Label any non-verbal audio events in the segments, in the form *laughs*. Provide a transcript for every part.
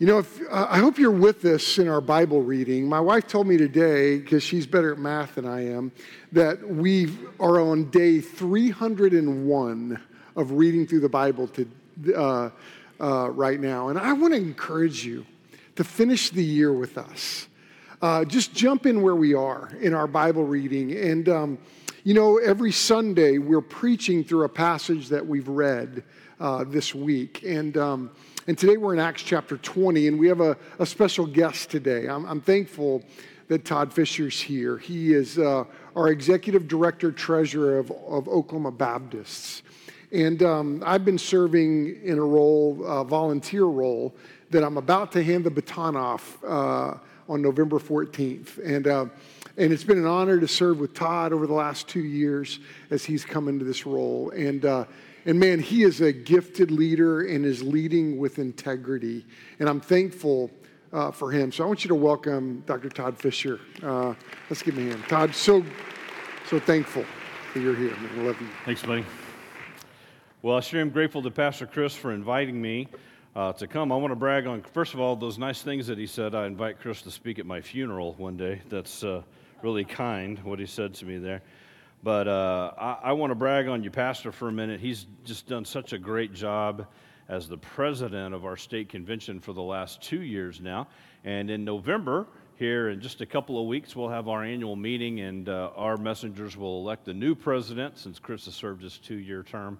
You know, if, uh, I hope you're with us in our Bible reading. My wife told me today, because she's better at math than I am, that we are on day 301 of reading through the Bible to, uh, uh, right now. And I want to encourage you to finish the year with us. Uh, just jump in where we are in our Bible reading. And, um, you know, every Sunday we're preaching through a passage that we've read uh, this week. And, um, and today we're in Acts chapter 20, and we have a, a special guest today. I'm, I'm thankful that Todd Fisher's here. He is uh, our executive director, treasurer of, of Oklahoma Baptists. And um, I've been serving in a role, a volunteer role, that I'm about to hand the baton off uh, on November 14th. And, uh, and it's been an honor to serve with Todd over the last two years as he's come into this role. And uh, and man, he is a gifted leader and is leading with integrity. And I'm thankful uh, for him. So I want you to welcome Dr. Todd Fisher. Uh, let's give him a hand. Todd, so, so thankful that you're here. I love you. Thanks, buddy. Well, I sure am grateful to Pastor Chris for inviting me uh, to come. I want to brag on, first of all, those nice things that he said. I invite Chris to speak at my funeral one day. That's uh, really kind, what he said to me there. But uh, I, I want to brag on you, Pastor, for a minute. He's just done such a great job as the president of our state convention for the last two years now. And in November, here in just a couple of weeks, we'll have our annual meeting, and uh, our messengers will elect a new president since Chris has served his two year term.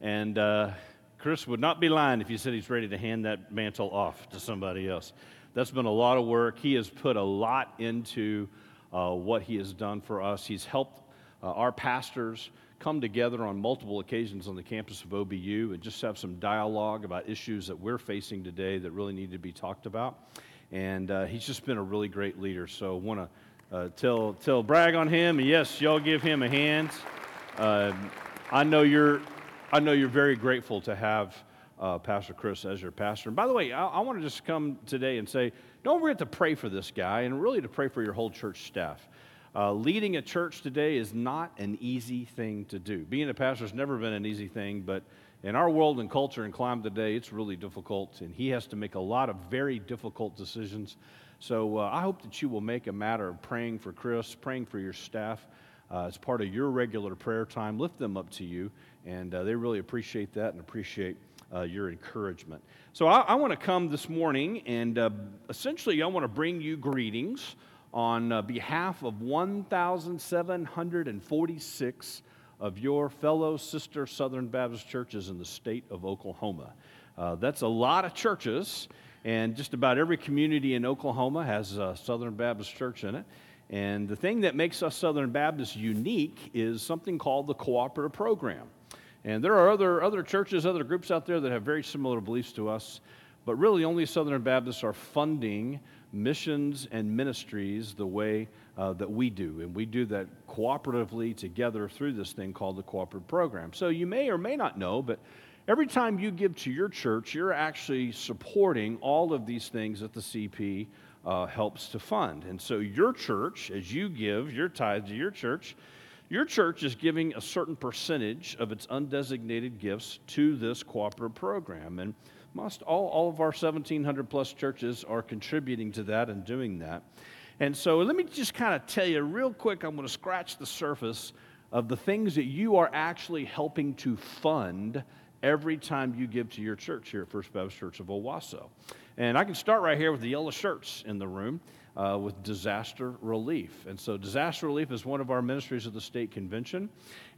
And uh, Chris would not be lying if he said he's ready to hand that mantle off to somebody else. That's been a lot of work. He has put a lot into uh, what he has done for us. He's helped uh, our pastors come together on multiple occasions on the campus of OBU and just have some dialogue about issues that we're facing today that really need to be talked about. And uh, he's just been a really great leader. So I want to uh, tell, tell, brag on him. And yes, y'all give him a hand. Uh, I know you're, I know you're very grateful to have uh, Pastor Chris as your pastor. And by the way, I, I want to just come today and say, don't forget to pray for this guy and really to pray for your whole church staff. Uh, leading a church today is not an easy thing to do. Being a pastor has never been an easy thing, but in our world and culture and climate today, it's really difficult, and he has to make a lot of very difficult decisions. So uh, I hope that you will make a matter of praying for Chris, praying for your staff uh, as part of your regular prayer time. Lift them up to you, and uh, they really appreciate that and appreciate uh, your encouragement. So I, I want to come this morning, and uh, essentially, I want to bring you greetings on uh, behalf of 1,746 of your fellow sister Southern Baptist churches in the state of Oklahoma. Uh, that's a lot of churches, and just about every community in Oklahoma has a Southern Baptist church in it. And the thing that makes us Southern Baptists unique is something called the cooperative program. And there are other, other churches, other groups out there that have very similar beliefs to us, but really only Southern Baptists are funding missions and ministries the way uh, that we do. And we do that cooperatively together through this thing called the cooperative program. So you may or may not know, but every time you give to your church, you're actually supporting all of these things that the CP uh, helps to fund. And so your church, as you give your tithe to your church, your church is giving a certain percentage of its undesignated gifts to this cooperative program. And most all, all of our 1,700 plus churches are contributing to that and doing that. And so let me just kind of tell you real quick, I'm going to scratch the surface of the things that you are actually helping to fund every time you give to your church here at First Baptist Church of Owasso. And I can start right here with the yellow shirts in the room uh, with disaster relief. And so, disaster relief is one of our ministries of the state convention.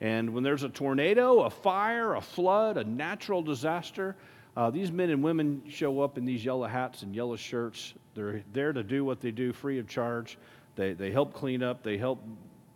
And when there's a tornado, a fire, a flood, a natural disaster, uh, these men and women show up in these yellow hats and yellow shirts. They're there to do what they do free of charge. They, they help clean up, they help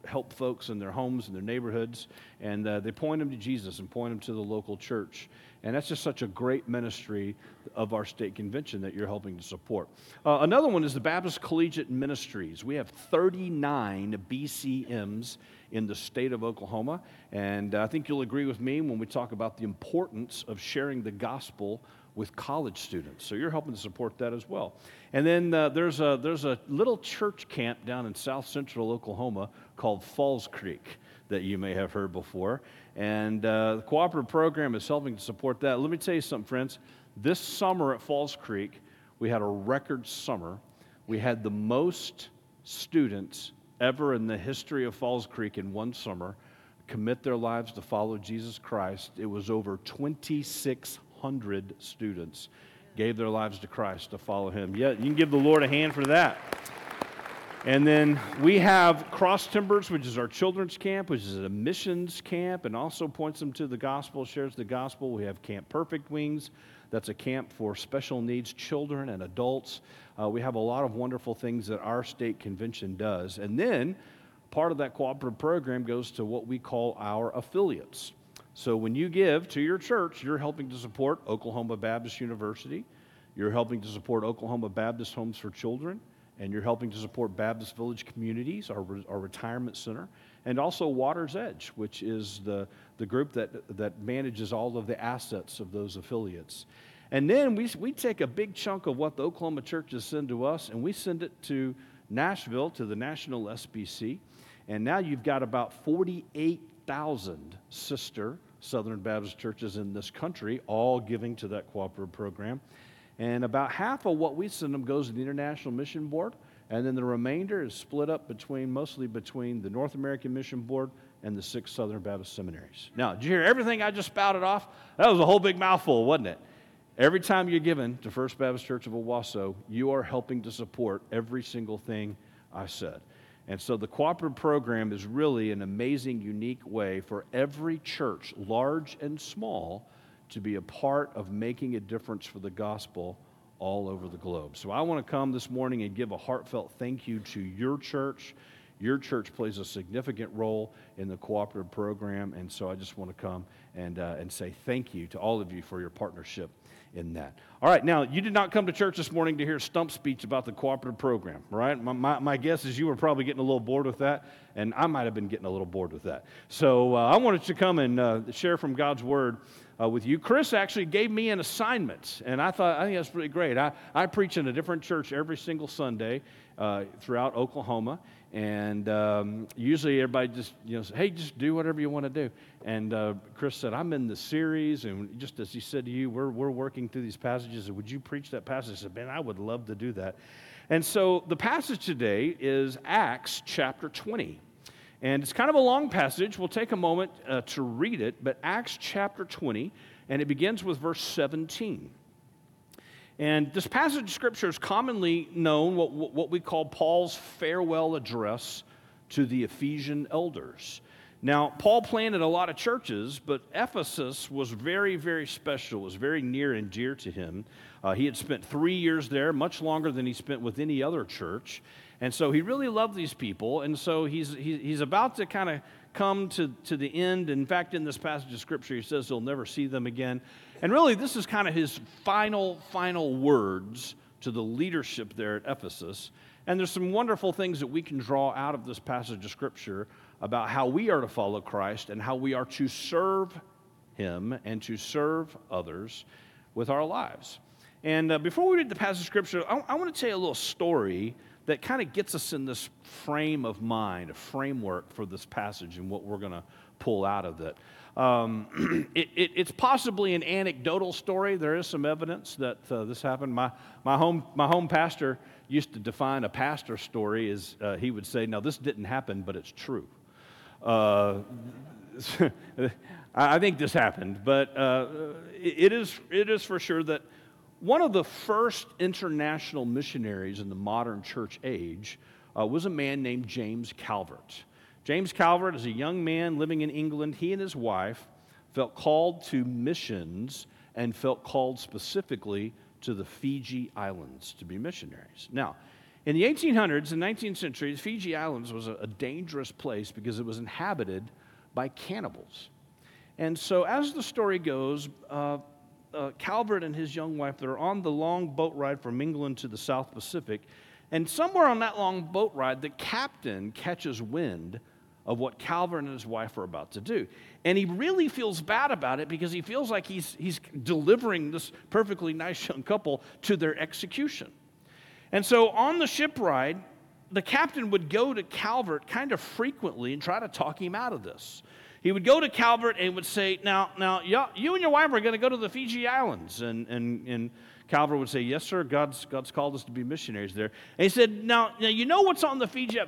help folks in their homes and their neighborhoods, and uh, they point them to Jesus and point them to the local church. And that's just such a great ministry of our state convention that you're helping to support. Uh, another one is the Baptist Collegiate Ministries. We have 39 BCMs in the state of Oklahoma. And I think you'll agree with me when we talk about the importance of sharing the gospel with college students. So you're helping to support that as well. And then uh, there's, a, there's a little church camp down in south central Oklahoma called Falls Creek that you may have heard before. And uh, the cooperative program is helping to support that. Let me tell you something, friends. This summer at Falls Creek, We had a record summer. We had the most students ever in the history of Falls Creek in one summer commit their lives to follow Jesus Christ. It was over 2,600 students gave their lives to Christ to follow him. Yeah, you can give the Lord a hand for that. And then we have Cross Timbers, which is our children's camp, which is a missions camp and also points them to the gospel, shares the gospel. We have Camp Perfect Wings, that's a camp for special needs children and adults. Uh, we have a lot of wonderful things that our state convention does. And then part of that cooperative program goes to what we call our affiliates. So when you give to your church, you're helping to support Oklahoma Baptist University, you're helping to support Oklahoma Baptist Homes for Children, and you're helping to support Baptist Village Communities, our, our retirement center, and also Water's Edge, which is the, the group that, that manages all of the assets of those affiliates. And then we, we take a big chunk of what the Oklahoma churches send to us and we send it to Nashville, to the National SBC. And now you've got about 48,000 sister Southern Baptist churches in this country, all giving to that cooperative program. And about half of what we send them goes to the International Mission Board, and then the remainder is split up between mostly between the North American Mission Board and the six Southern Baptist seminaries. Now, did you hear everything I just spouted off? That was a whole big mouthful, wasn't it? Every time you're given to First Baptist Church of Owasso, you are helping to support every single thing I said. And so the cooperative program is really an amazing, unique way for every church, large and small, to be a part of making a difference for the gospel all over the globe. So I want to come this morning and give a heartfelt thank you to your church. Your church plays a significant role in the cooperative program, and so I just want to come and, uh, and say thank you to all of you for your partnership in that. All right, now, you did not come to church this morning to hear Stump speech about the cooperative program, right? My, my, my, guess is you were probably getting a little bored with that, and I might have been getting a little bored with that. So uh, I wanted to come and uh, share from God's Word uh, with you. Chris actually gave me an assignment, and I thought, I think that's pretty great. I, I preach in a different church every single Sunday uh, throughout Oklahoma, and um, usually everybody just, you know, say, hey, just do whatever you want to do. And uh, Chris said, I'm in the series, and just as he said to you, we're, we're working through these passages. Would you preach that passage? I said, man, I would love to do that. And so the passage today is Acts chapter 20. And it's kind of a long passage. We'll take a moment uh, to read it, but Acts chapter 20, and it begins with verse 17. And this passage of scripture is commonly known, what, what we call Paul's farewell address to the Ephesian elders. Now, Paul planted a lot of churches, but Ephesus was very, very special, it was very near and dear to him. Uh, he had spent three years there, much longer than he spent with any other church. And so he really loved these people. And so he's, he, he's about to kind of come to, to the end. In fact, in this passage of Scripture, he says he'll never see them again. And really, this is kind of his final, final words to the leadership there at Ephesus. And there's some wonderful things that we can draw out of this passage of Scripture about how we are to follow Christ and how we are to serve Him and to serve others with our lives. And uh, before we read the passage of Scripture, I, I want to tell you a little story that kind of gets us in this frame of mind, a framework for this passage and what we're going to pull out of it. Um, *clears throat* it, it. It's possibly an anecdotal story. There is some evidence that uh, this happened. My, my, home, my home pastor used to define a pastor story as uh, he would say, Now, this didn't happen, but it's true. Uh, *laughs* I think this happened, but uh, it, is, it is for sure that one of the first international missionaries in the modern church age uh, was a man named James Calvert. James Calvert, as a young man living in England, he and his wife felt called to missions and felt called specifically to the Fiji Islands to be missionaries. Now, in the 1800s and 19th century, the Fiji Islands was a, a dangerous place because it was inhabited by cannibals. And so, as the story goes, uh, uh, Calvert and his young wife, they're on the long boat ride from England to the South Pacific. And somewhere on that long boat ride, the captain catches wind of what Calvert and his wife are about to do. And he really feels bad about it because he feels like he's, he's delivering this perfectly nice young couple to their execution. And so on the ship ride, the captain would go to Calvert kind of frequently and try to talk him out of this. He would go to Calvert and would say, Now, now you and your wife are going to go to the Fiji Islands. And, and, and Calvert would say, Yes, sir, God's, God's called us to be missionaries there. And he said, Now, now you know what's on the Fiji?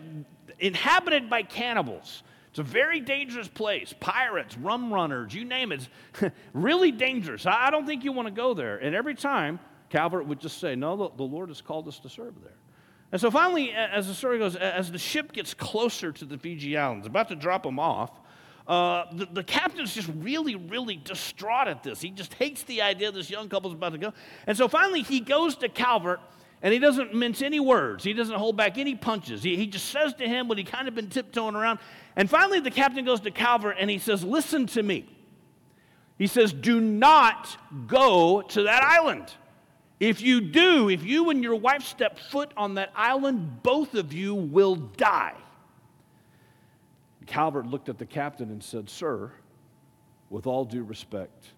Inhabited by cannibals. It's a very dangerous place. Pirates, rum runners, you name it. It's *laughs* really dangerous. I don't think you want to go there. And every time, Calvert would just say, No, the, the Lord has called us to serve there. And so finally, as the story goes, as the ship gets closer to the Fiji Islands, about to drop them off, uh, the, the, captain's just really, really distraught at this. He just hates the idea this young couple's about to go. And so finally, he goes to Calvert and he doesn't mince any words. He doesn't hold back any punches. He, he just says to him what he kind of been tiptoeing around. And finally, the captain goes to Calvert and he says, Listen to me. He says, Do not go to that island. If you do, if you and your wife step foot on that island, both of you will die. Calvert looked at the captain and said, Sir, with all due respect,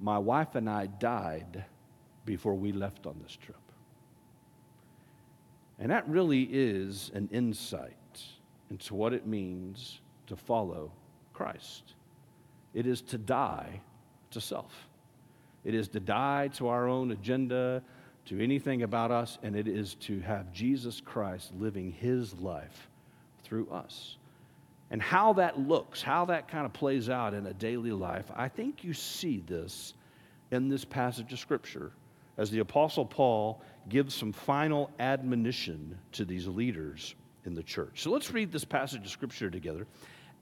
my wife and I died before we left on this trip. And that really is an insight into what it means to follow Christ. It is to die to self. It is to die to our own agenda, to anything about us, and it is to have Jesus Christ living his life through us. And how that looks, how that kind of plays out in a daily life, I think you see this in this passage of Scripture as the Apostle Paul gives some final admonition to these leaders in the church. So let's read this passage of Scripture together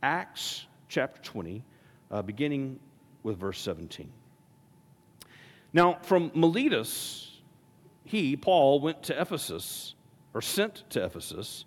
Acts chapter 20, uh, beginning with verse 17. Now, from Miletus, he, Paul, went to Ephesus, or sent to Ephesus,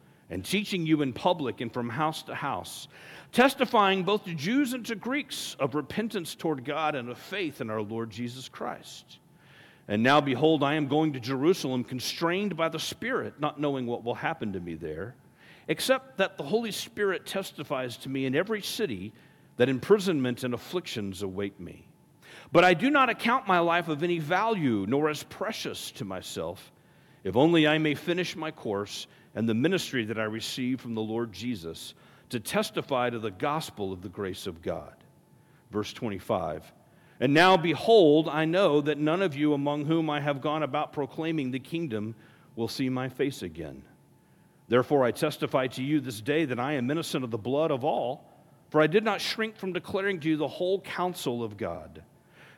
and teaching you in public and from house to house, testifying both to Jews and to Greeks of repentance toward God and of faith in our Lord Jesus Christ. And now, behold, I am going to Jerusalem, constrained by the Spirit, not knowing what will happen to me there, except that the Holy Spirit testifies to me in every city that imprisonment and afflictions await me. But I do not account my life of any value, nor as precious to myself, if only I may finish my course and the ministry that I received from the Lord Jesus to testify to the gospel of the grace of God. Verse 25. And now, behold, I know that none of you among whom I have gone about proclaiming the kingdom will see my face again. Therefore, I testify to you this day that I am innocent of the blood of all, for I did not shrink from declaring to you the whole counsel of God.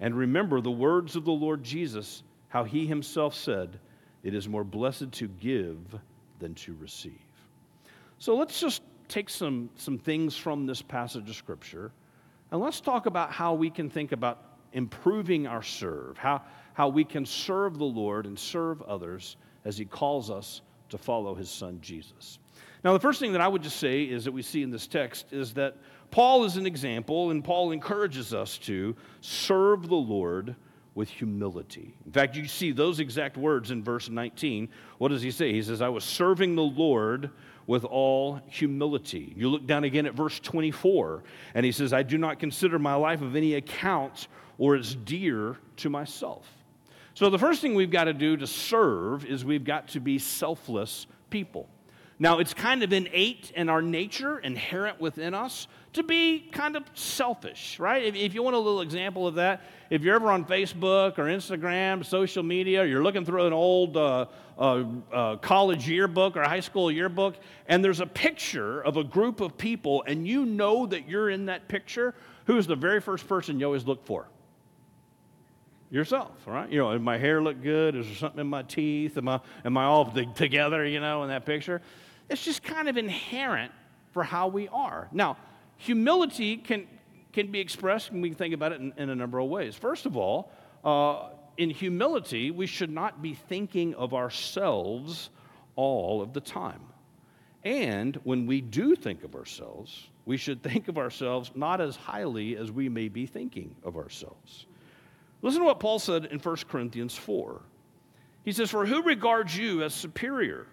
and remember the words of the Lord Jesus, how he himself said, It is more blessed to give than to receive. So let's just take some, some things from this passage of Scripture and let's talk about how we can think about improving our serve, how, how we can serve the Lord and serve others as he calls us to follow his son Jesus. Now, the first thing that I would just say is that we see in this text is that Paul is an example, and Paul encourages us to serve the Lord with humility. In fact, you see those exact words in verse 19. What does he say? He says, I was serving the Lord with all humility. You look down again at verse 24, and he says, I do not consider my life of any account or as dear to myself. So, the first thing we've got to do to serve is we've got to be selfless people. Now, it's kind of innate in our nature, inherent within us, to be kind of selfish, right? If, if, you want a little example of that, if you're ever on Facebook or Instagram, social media, you're looking through an old uh, uh, uh, college yearbook or high school yearbook, and there's a picture of a group of people, and you know that you're in that picture, who's the very first person you always look for? yourself, right? You know, does my hair look good? Is there something in my teeth? Am I, am I all together, you know, in that picture? It's just kind of inherent for how we are. Now, humility can, can be expressed, and we can think about it in, in a number of ways. First of all, uh, in humility, we should not be thinking of ourselves all of the time. And when we do think of ourselves, we should think of ourselves not as highly as we may be thinking of ourselves. Listen to what Paul said in 1 Corinthians 4. He says, For who regards you as superior?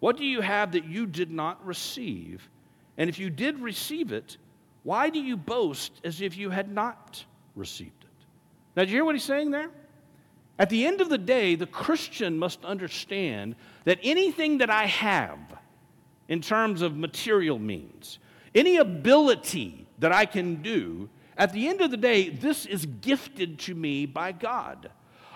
What do you have that you did not receive? And if you did receive it, why do you boast as if you had not received it? Now, do you hear what he's saying there? At the end of the day, the Christian must understand that anything that I have in terms of material means, any ability that I can do, at the end of the day, this is gifted to me by God.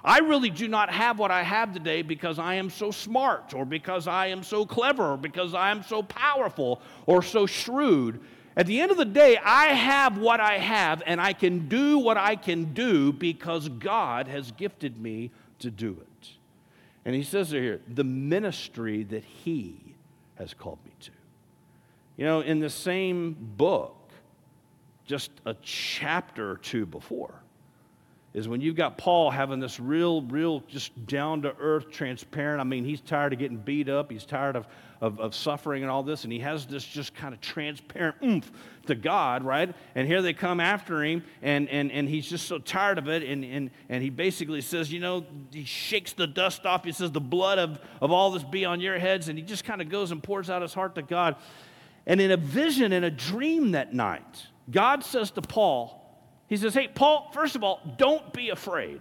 I really do not have what I have today because I am so smart, or because I am so clever, or because I am so powerful, or so shrewd. At the end of the day, I have what I have, and I can do what I can do because God has gifted me to do it. And he says here, the ministry that he has called me to. You know, in the same book, just a chapter or two before is when you've got Paul having this real, real, just down to earth, transparent. I mean, he's tired of getting beat up, he's tired of, of, of, suffering and all this, and he has this just kind of transparent oomph to God, right? And here they come after him, and, and, and he's just so tired of it, and, and, and he basically says, You know, he shakes the dust off. He says, The blood of, of all this be on your heads, and he just kind of goes and pours out his heart to God. And in a vision, in a dream that night, God says to Paul, He says, Hey, Paul, first of all, don't be afraid.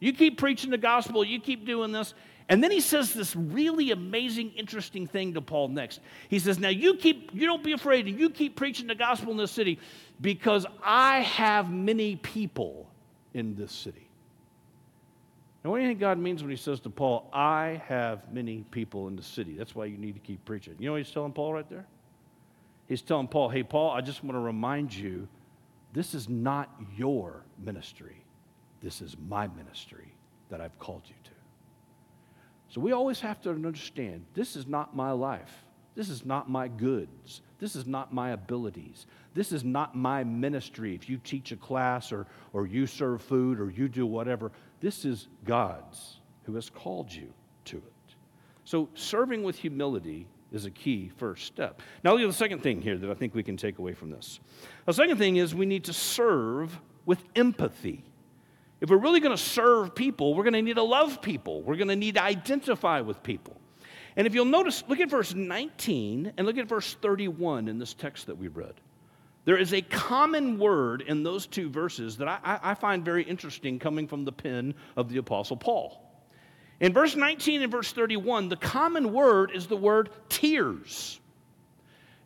You keep preaching the gospel, you keep doing this. And then he says this really amazing, interesting thing to Paul next. He says, Now you keep, you don't be afraid, and you keep preaching the gospel in this city because I have many people in this city. Now, what do you think God means when he says to Paul, I have many people in the city? That's why you need to keep preaching. You know what he's telling Paul right there? He's telling Paul, hey, Paul, I just want to remind you this is not your ministry. This is my ministry that I've called you to. So we always have to understand this is not my life. This is not my goods. This is not my abilities. This is not my ministry. If you teach a class or, or you serve food or you do whatever, this is God's who has called you to it. So serving with humility is a key first step. Now, look at the second thing here that I think we can take away from this. The second thing is we need to serve with empathy. If we're really going to serve people, we're going to need to love people. We're going to need to identify with people. And if you'll notice, look at verse 19 and look at verse 31 in this text that we read. There is a common word in those two verses that I, I find very interesting coming from the pen of the Apostle Paul. In verse 19 and verse 31, the common word is the word tears.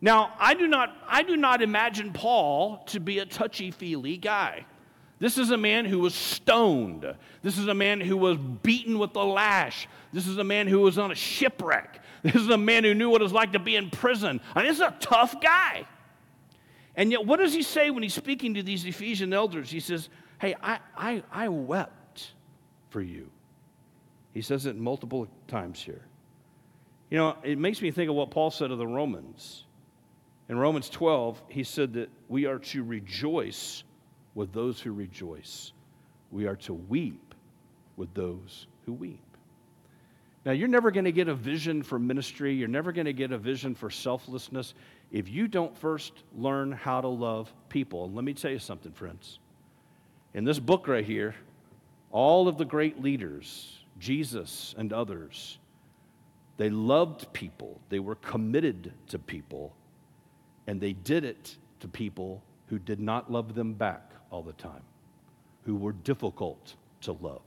Now, I do not, I do not imagine Paul to be a touchy feely guy. This is a man who was stoned. This is a man who was beaten with the lash. This is a man who was on a shipwreck. This is a man who knew what it was like to be in prison. I mean, this is a tough guy. And yet, what does he say when he's speaking to these Ephesian elders? He says, Hey, I, I, I wept for you. He says it multiple times here. You know, it makes me think of what Paul said of the Romans. In Romans 12, he said that we are to rejoice with those who rejoice, we are to weep with those who weep. Now, you're never going to get a vision for ministry, you're never going to get a vision for selflessness if you don't first learn how to love people. And let me tell you something, friends. In this book right here, all of the great leaders, Jesus and others. They loved people, they were committed to people, and they did it to people who did not love them back all the time, who were difficult to love.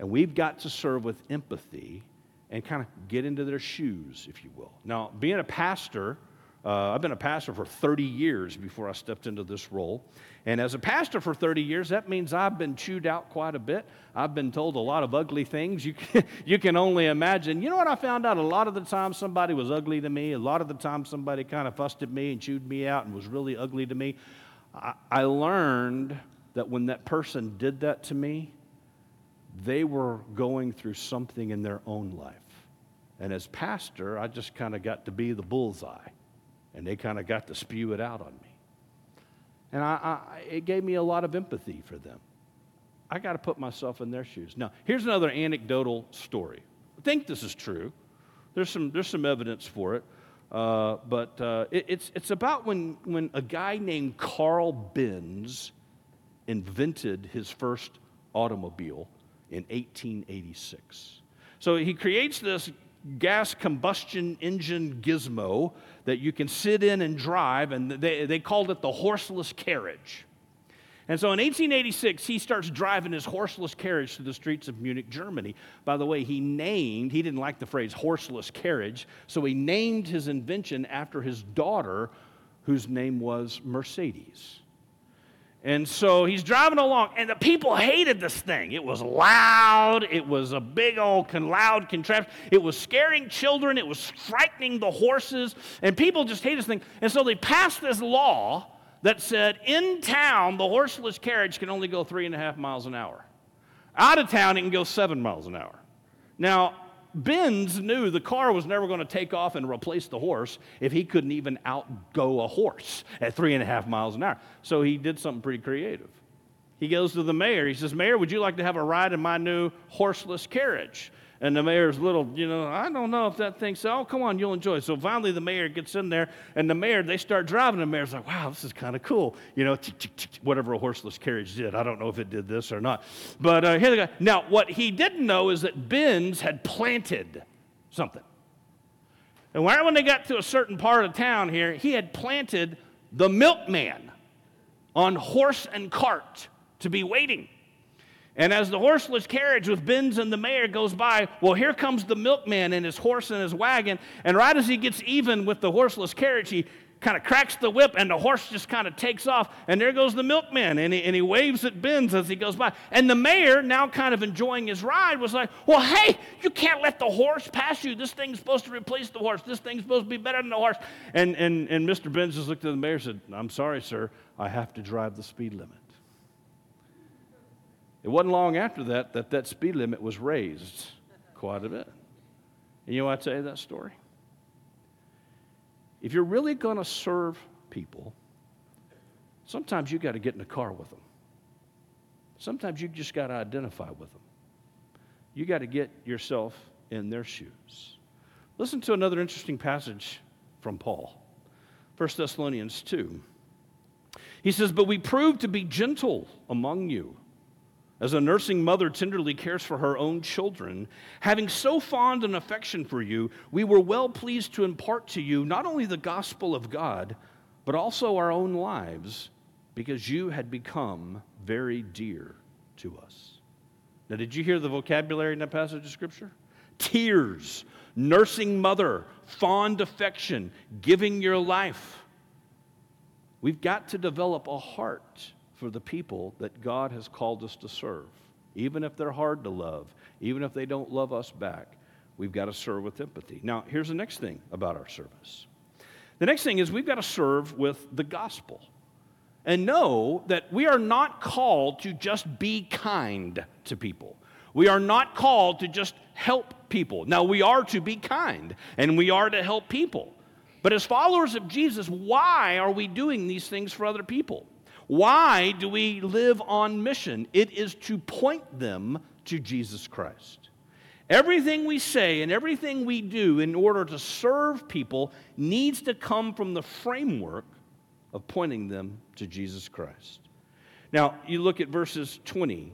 And we've got to serve with empathy and kind of get into their shoes, if you will. Now, being a pastor, uh, I've been a pastor for 30 years before I stepped into this role. And as a pastor for 30 years, that means I've been chewed out quite a bit. I've been told a lot of ugly things. You can, *laughs* you can only imagine. You know what I found out? A lot of the time somebody was ugly to me. A lot of the time somebody kind of fussed at me and chewed me out and was really ugly to me. I, I learned that when that person did that to me, they were going through something in their own life. And as pastor, I just kind of got to be the bullseye and they kind of got to spew it out on me. And I, I, it gave me a lot of empathy for them. I got to put myself in their shoes. Now, here's another anecdotal story. I think this is true. There's some, there's some evidence for it. Uh, but uh, it, it's, it's about when, when a guy named Carl Benz invented his first automobile in 1886. So he creates this gas combustion engine gizmo that you can sit in and drive, and they, they called it the horseless carriage. And so in 1886, he starts driving his horseless carriage through the streets of Munich, Germany. By the way, he named, he didn't like the phrase horseless carriage, so he named his invention after his daughter, whose name was Mercedes. And so he's driving along, and the people hated this thing. It was loud, it was a big old loud contraption, it was scaring children, it was frightening the horses, and people just hated this thing. And so they passed this law that said in town, the horseless carriage can only go three and a half miles an hour. Out of town, it can go seven miles an hour. Now, Benz knew the car was never going to take off and replace the horse if he couldn't even outgo a horse at three and a half miles an hour. So he did something pretty creative. He goes to the mayor. He says, Mayor, would you like to have a ride in my new horseless carriage? And the mayor's little, you know, I don't know if that thing so. Oh, come on, you'll enjoy. So finally, the mayor gets in there, and the mayor, they start driving. The mayor's like, wow, this is kind of cool. You know, whatever a horseless carriage did. I don't know if it did this or not. But uh, here they go. Now, what he didn't know is that Benz had planted something. And right when they got to a certain part of town here, he had planted the milkman on horse and cart to be waiting. And as the horseless carriage with Benz and the mayor goes by, well, here comes the milkman and his horse and his wagon. And right as he gets even with the horseless carriage, he kind of cracks the whip and the horse just kind of takes off. And there goes the milkman and he, and he waves at Benz as he goes by. And the mayor, now kind of enjoying his ride, was like, Well, hey, you can't let the horse pass you. This thing's supposed to replace the horse. This thing's supposed to be better than the horse. And, and, and Mr. Benz just looked at the mayor and said, I'm sorry, sir. I have to drive the speed limit. It wasn't long after that that that speed limit was raised quite a bit. And you know I tell you that story? If you're really going to serve people, sometimes you got to get in the car with them. Sometimes you just got to identify with them. You got to get yourself in their shoes. Listen to another interesting passage from Paul. 1 Thessalonians 2. He says, But we prove to be gentle among you as a nursing mother tenderly cares for her own children, having so fond an affection for you, we were well pleased to impart to you not only the gospel of God, but also our own lives, because you had become very dear to us. Now, did you hear the vocabulary in that passage of Scripture? Tears, nursing mother, fond affection, giving your life. We've got to develop a heart for the people that God has called us to serve. Even if they're hard to love, even if they don't love us back, we've got to serve with empathy. Now, here's the next thing about our service the next thing is we've got to serve with the gospel and know that we are not called to just be kind to people. We are not called to just help people. Now, we are to be kind and we are to help people. But as followers of Jesus, why are we doing these things for other people? Why do we live on mission? It is to point them to Jesus Christ. Everything we say and everything we do in order to serve people needs to come from the framework of pointing them to Jesus Christ. Now, you look at verses 20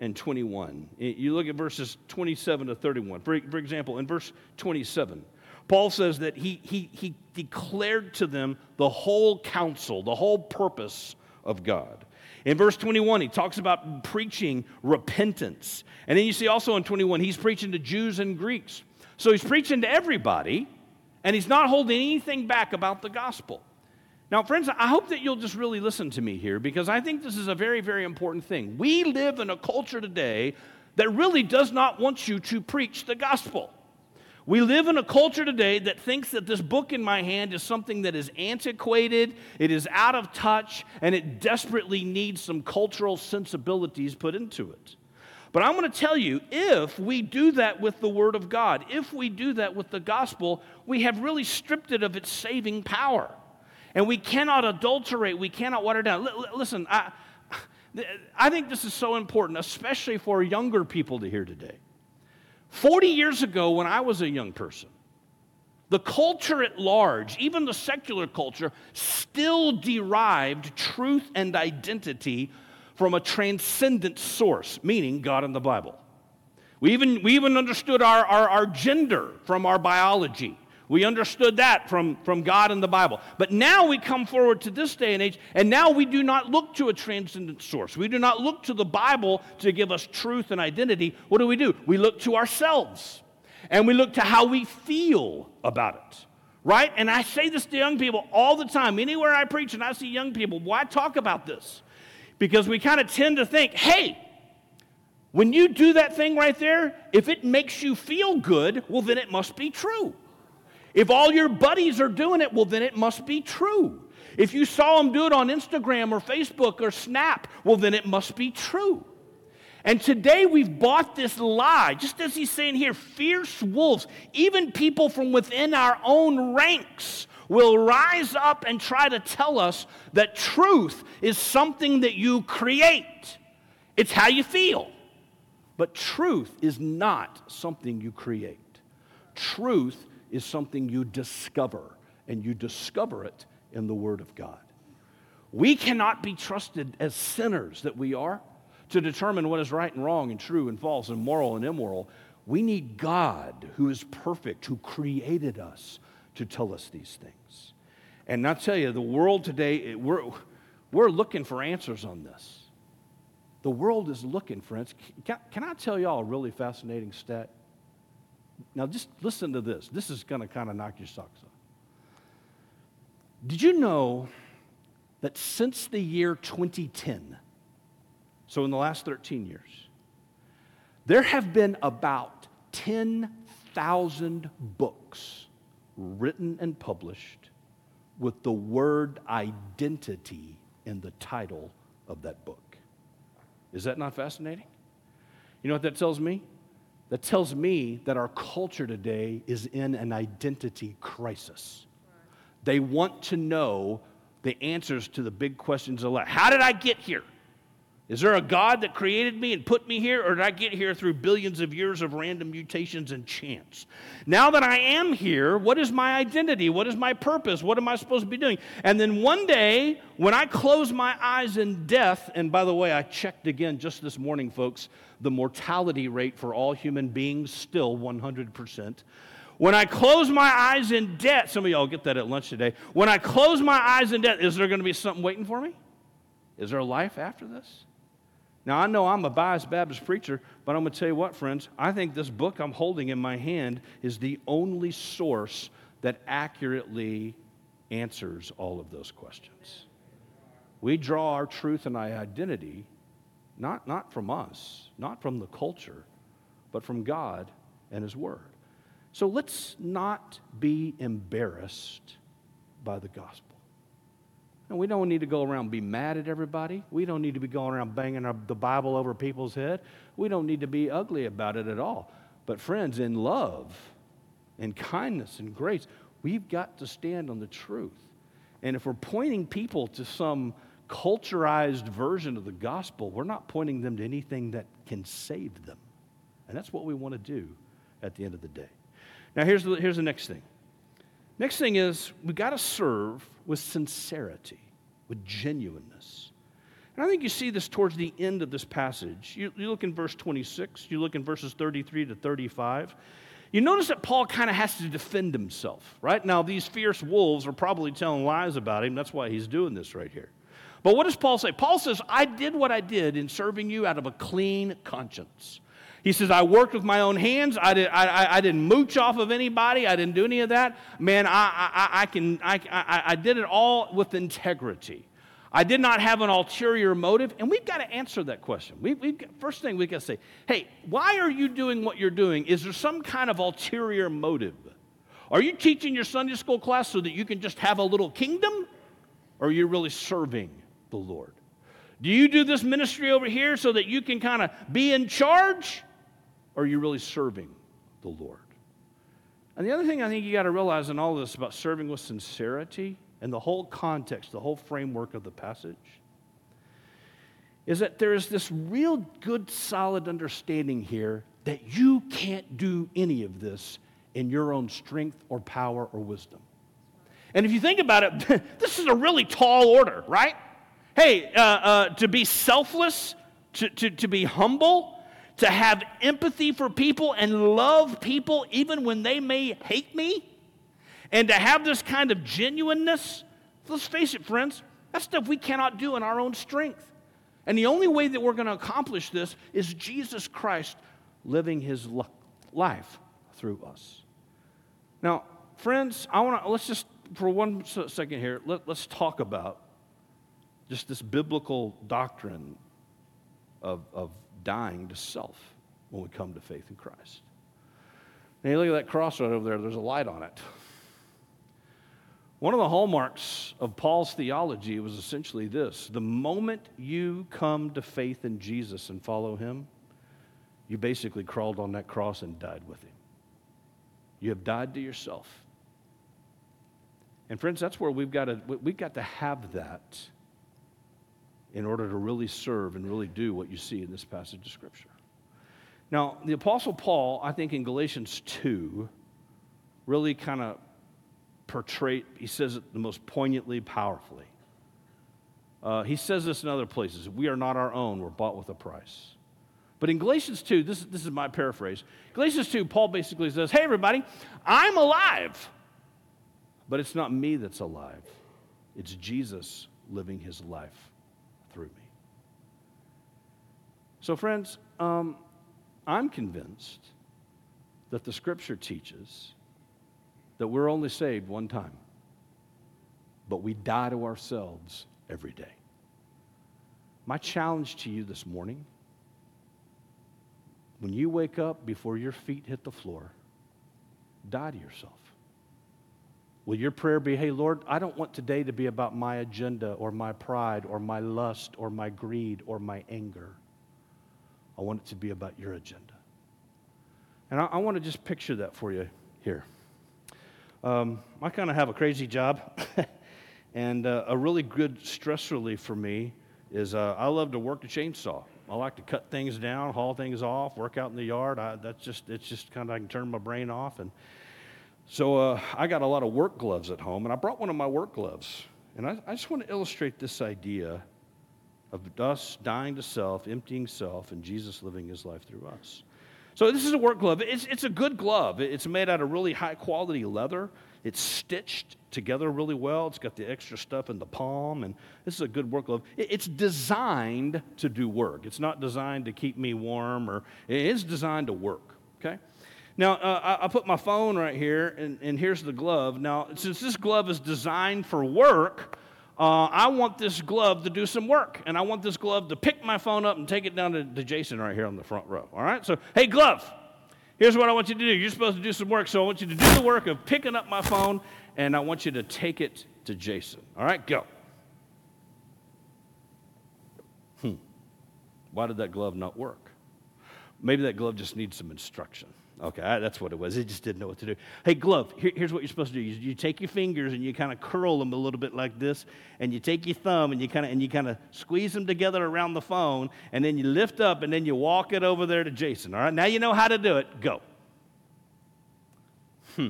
and 21. You look at verses 27 to 31. For, for example, in verse 27, Paul says that he, he, he declared to them the whole counsel, the whole purpose of God. In verse 21, he talks about preaching repentance. And then you see also in 21, he's preaching to Jews and Greeks. So he's preaching to everybody, and he's not holding anything back about the gospel. Now, friends, I hope that you'll just really listen to me here because I think this is a very, very important thing. We live in a culture today that really does not want you to preach the gospel. We live in a culture today that thinks that this book in my hand is something that is antiquated, it is out of touch, and it desperately needs some cultural sensibilities put into it. But I'm going to tell you if we do that with the Word of God, if we do that with the gospel, we have really stripped it of its saving power. And we cannot adulterate, we cannot water down. L- listen, I, *laughs* I think this is so important, especially for younger people to hear today. 40 years ago, when I was a young person, the culture at large, even the secular culture, still derived truth and identity from a transcendent source, meaning God and the Bible. We even, we even understood our, our, our gender from our biology. We understood that from, from God and the Bible. But now we come forward to this day and age, and now we do not look to a transcendent source. We do not look to the Bible to give us truth and identity. What do we do? We look to ourselves, and we look to how we feel about it. Right? And I say this to young people all the time. Anywhere I preach and I see young people, why talk about this? because we kind of tend to think, hey, when you do that thing right there, if it makes you feel good, well, then it must be true. If all your buddies are doing it, well, then it must be true. If you saw them do it on Instagram or Facebook or Snap, well, then it must be true. And today we've bought this lie, just as he's saying here fierce wolves, even people from within our own ranks will rise up and try to tell us that truth is something that you create, it's how you feel. But truth is not something you create. Truth is something you discover, and you discover it in the Word of God. We cannot be trusted as sinners that we are to determine what is right and wrong and true and false and moral and immoral. We need God, who is perfect, who created us, to tell us these things. And I tell you, the world today, we're, we're looking for answers on this. The world is looking answers. Can, can I tell y'all a really fascinating stat? Now, just listen to this. This is going to kind of knock your socks off. Did you know that since the year 2010, so in the last 13 years, there have been about 10,000 books written and published with the word identity in the title of that book. Is that not fascinating? You know what that tells me? That tells me that our culture today is in an identity crisis. They want to know the answers to the big questions of life. How did I get here? Is there a God that created me and put me here, or did I get here through billions of years of random mutations and chance? Now that I am here, what is my identity? What is my purpose? What am I supposed to be doing? And then one day, when I close my eyes in death, and by the way, I checked again just this morning, folks, the mortality rate for all human beings still 100%. When I close my eyes in death, some of y'all get that at lunch today. When I close my eyes in death, is there going to be something waiting for me? Is there a life after this? Now, I know I'm a biased Baptist preacher, but I'm going to tell you what, friends. I think this book I'm holding in my hand is the only source that accurately answers all of those questions. We draw our truth and our identity not, not from us, not from the culture, but from God and His Word. So let's not be embarrassed by the gospel. And we don't need to go around be mad at everybody. We don't need to be going around banging our, the Bible over people's head. We don't need to be ugly about it at all. But, friends, in love and kindness and grace, we've got to stand on the truth. And if we're pointing people to some culturized version of the gospel, we're not pointing them to anything that can save them. And that's what we want to do at the end of the day. Now, here's the, here's the next thing Next thing is, we've got to serve with sincerity, with genuineness. And I think you see this towards the end of this passage. You, you look in verse 26, you look in verses 33 to 35. You notice that Paul kind of has to defend himself, right? Now, these fierce wolves are probably telling lies about him. That's why he's doing this right here. But what does Paul say? Paul says, I did what I did in serving you out of a clean conscience. He says, I worked with my own hands. I, did, I, I, didn't mooch off of anybody. I didn't do any of that. Man, I, I, I, can, I, I, I did it all with integrity. I did not have an ulterior motive. And we've got to answer that question. We, we've first thing we've got to say, hey, why are you doing what you're doing? Is there some kind of ulterior motive? Are you teaching your Sunday school class so that you can just have a little kingdom? Or are you really serving the Lord? Do you do this ministry over here so that you can kind of be in charge? Or are you really serving the Lord? And the other thing I think you got to realize in all this about serving with sincerity and the whole context, the whole framework of the passage, is that there is this real good, solid understanding here that you can't do any of this in your own strength or power or wisdom. And if you think about it, *laughs* this is a really tall order, right? Hey, uh, uh, to be selfless, to, to, to be humble, to have empathy for people and love people even when they may hate me, and to have this kind of genuineness, let's face it, friends, that's stuff we cannot do in our own strength. And the only way that we're going to accomplish this is Jesus Christ living his life through us. Now, friends, I want to let's just for one second here, let, let's talk about just this biblical doctrine of, of dying to self when we come to faith in Christ. Now, you look at that cross right over there, there's a light on it. One of the hallmarks of Paul's theology was essentially this the moment you come to faith in Jesus and follow him, you basically crawled on that cross and died with him. You have died to yourself. And friends, that's where we've got to we've got to have that in order to really serve and really do what you see in this passage of Scripture. Now, the Apostle Paul, I think in Galatians 2, really kind of portray, he says it the most poignantly, powerfully. Uh, he says this in other places We are not our own, we're bought with a price. But in Galatians 2, this, this is my paraphrase. Galatians 2, Paul basically says, Hey, everybody, I'm alive. But it's not me that's alive, it's Jesus living his life through me. So, friends, um, I'm convinced that the scripture teaches that we're only saved one time, but we die to ourselves every day. My challenge to you this morning when you wake up before your feet hit the floor, die to yourself. Will your prayer be, hey, Lord, I don't want today to be about my agenda or my pride or my lust or my greed or my anger. I want it to be about your agenda. And I, I want to just picture that for you here. Um, I kind of have a crazy job, *laughs* and uh, a really good stress relief for me is uh, I love to work the chainsaw. I like to cut things down, haul things off, work out in the yard. I, that's just, it's just kind of, I can turn my brain off. And so uh, I got a lot of work gloves at home, and I brought one of my work gloves. And I, I just want to illustrate this idea of us dying to self, emptying self, and Jesus living his life through us. So this is a work glove. It's, it's a good glove. It's made out of really high quality leather. It's stitched together really well. It's got the extra stuff in the palm, and this is a good work glove. It's designed to do work. It's not designed to keep me warm, or it is designed to work. Okay. Now uh, I, I, put my phone right here, and, and here's the glove. Now since this glove is designed for work, uh, I want this glove to do some work, and I want this glove to pick my phone up and take it down to, to Jason right here on the front row. All right. So hey, glove. Here's what I want you to do. You're supposed to do some work, so I want you to do the work of picking up my phone, and I want you to take it to Jason. All right, go. Hmm. Why did that glove not work? Maybe that glove just needs some instruction. Okay, that's what it was. It just didn't know what to do. Hey, glove, here, here's what you're supposed to do. You, you take your fingers and you kind of curl them a little bit like this, and you take your thumb and you kind of and you kind of squeeze them together around the phone, and then you lift up and then you walk it over there to Jason. All right, now you know how to do it. Go. Hmm.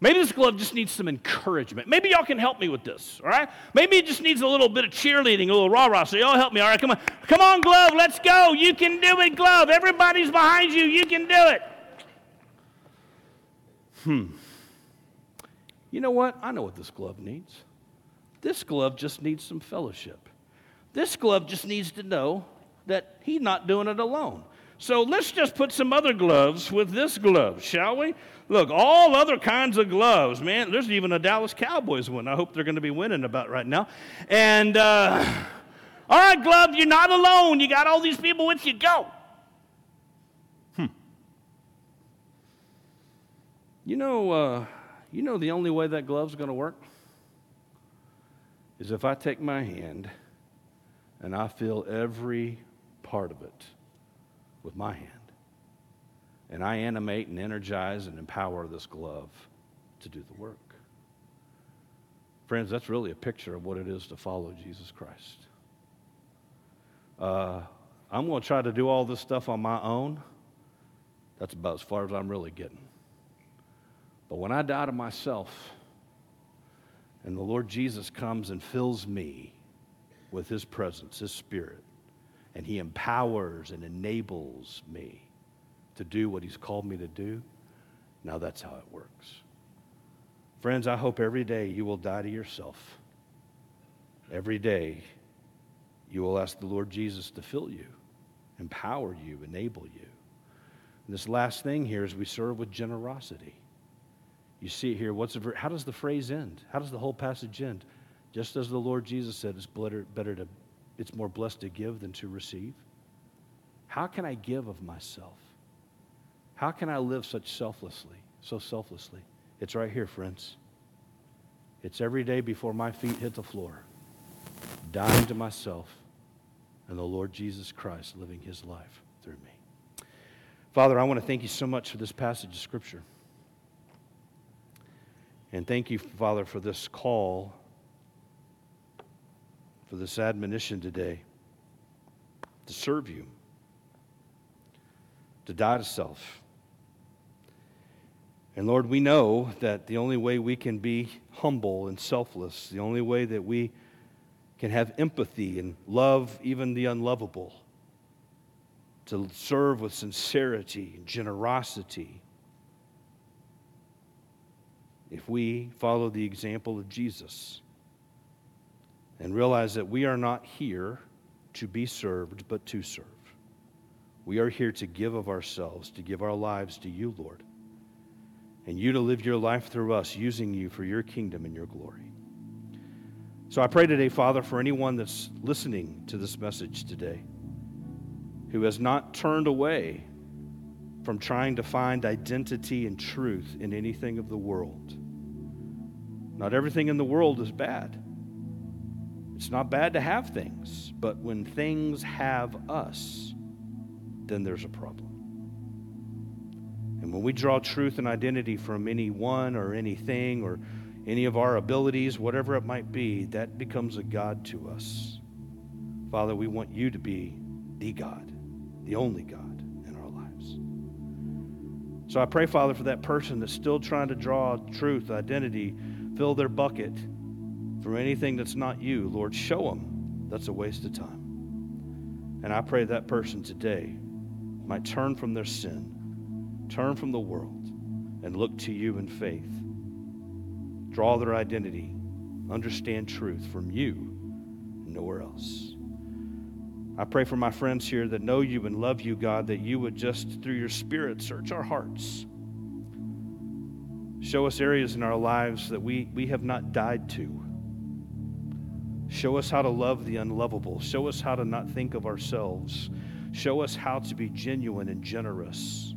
Maybe this glove just needs some encouragement. Maybe y'all can help me with this, all right? Maybe it just needs a little bit of cheerleading, a little rah rah. So y'all help me, all right? Come on. Come on, glove, let's go. You can do it, glove. Everybody's behind you. You can do it. Hmm. You know what? I know what this glove needs. This glove just needs some fellowship. This glove just needs to know that he's not doing it alone. So let's just put some other gloves with this glove, shall we? Look, all other kinds of gloves, man. There's even a Dallas Cowboys one. I hope they're going to be winning about right now. And, uh, all right, glove, you're not alone. You got all these people with you. Go. Hmm. You know, uh, you know the only way that glove's going to work is if I take my hand and I feel every part of it with my hand. And I animate and energize and empower this glove to do the work. Friends, that's really a picture of what it is to follow Jesus Christ. Uh, I'm going to try to do all this stuff on my own. That's about as far as I'm really getting. But when I die to myself and the Lord Jesus comes and fills me with his presence, his spirit, and he empowers and enables me to do what he's called me to do, now that's how it works. Friends, I hope every day you will die to yourself. Every day you will ask the Lord Jesus to fill you, empower you, enable you. And this last thing here is we serve with generosity. You see it here. What's the, how does the phrase end? How does the whole passage end? Just as the Lord Jesus said, it's better, better to, it's more blessed to give than to receive. How can I give of myself? How can I live such selflessly, so selflessly? It's right here, friends. It's every day before my feet hit the floor, dying to myself and the Lord Jesus Christ living his life through me. Father, I want to thank you so much for this passage of Scripture. And thank you, Father, for this call, for this admonition today to serve you, to die to self. And Lord, we know that the only way we can be humble and selfless, the only way that we can have empathy and love even the unlovable, to serve with sincerity and generosity, if we follow the example of Jesus and realize that we are not here to be served, but to serve. We are here to give of ourselves, to give our lives to you, Lord, and you to live your life through us, using you for your kingdom and your glory. So I pray today, Father, for anyone that's listening to this message today who has not turned away from trying to find identity and truth in anything of the world. Not everything in the world is bad. It's not bad to have things, but when things have us, then there's a problem. And when we draw truth and identity from anyone or anything or any of our abilities, whatever it might be, that becomes a God to us. Father, we want you to be the God, the only God in our lives. So I pray, Father, for that person that's still trying to draw truth, identity, fill their bucket from anything that's not you. Lord, show them that's a waste of time. And I pray that person today might turn from their sin, turn from the world, and look to you in faith. Draw their identity, understand truth from you, nowhere else. I pray for my friends here that know you and love you, God, that you would just, through your Spirit, search our hearts. Show us areas in our lives that we, we have not died to. Show us how to love the unlovable. Show us how to not think of ourselves. Show us how to be genuine and generous.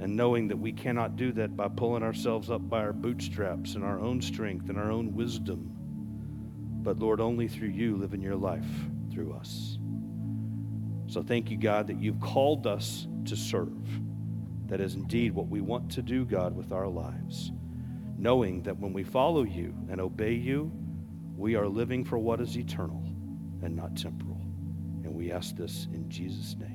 And knowing that we cannot do that by pulling ourselves up by our bootstraps and our own strength and our own wisdom. But Lord, only through you living your life through us. So thank you, God, that you've called us to serve. That is indeed what we want to do, God, with our lives. Knowing that when we follow you and obey you, we are living for what is eternal and not temporal. And we ask this in Jesus' name.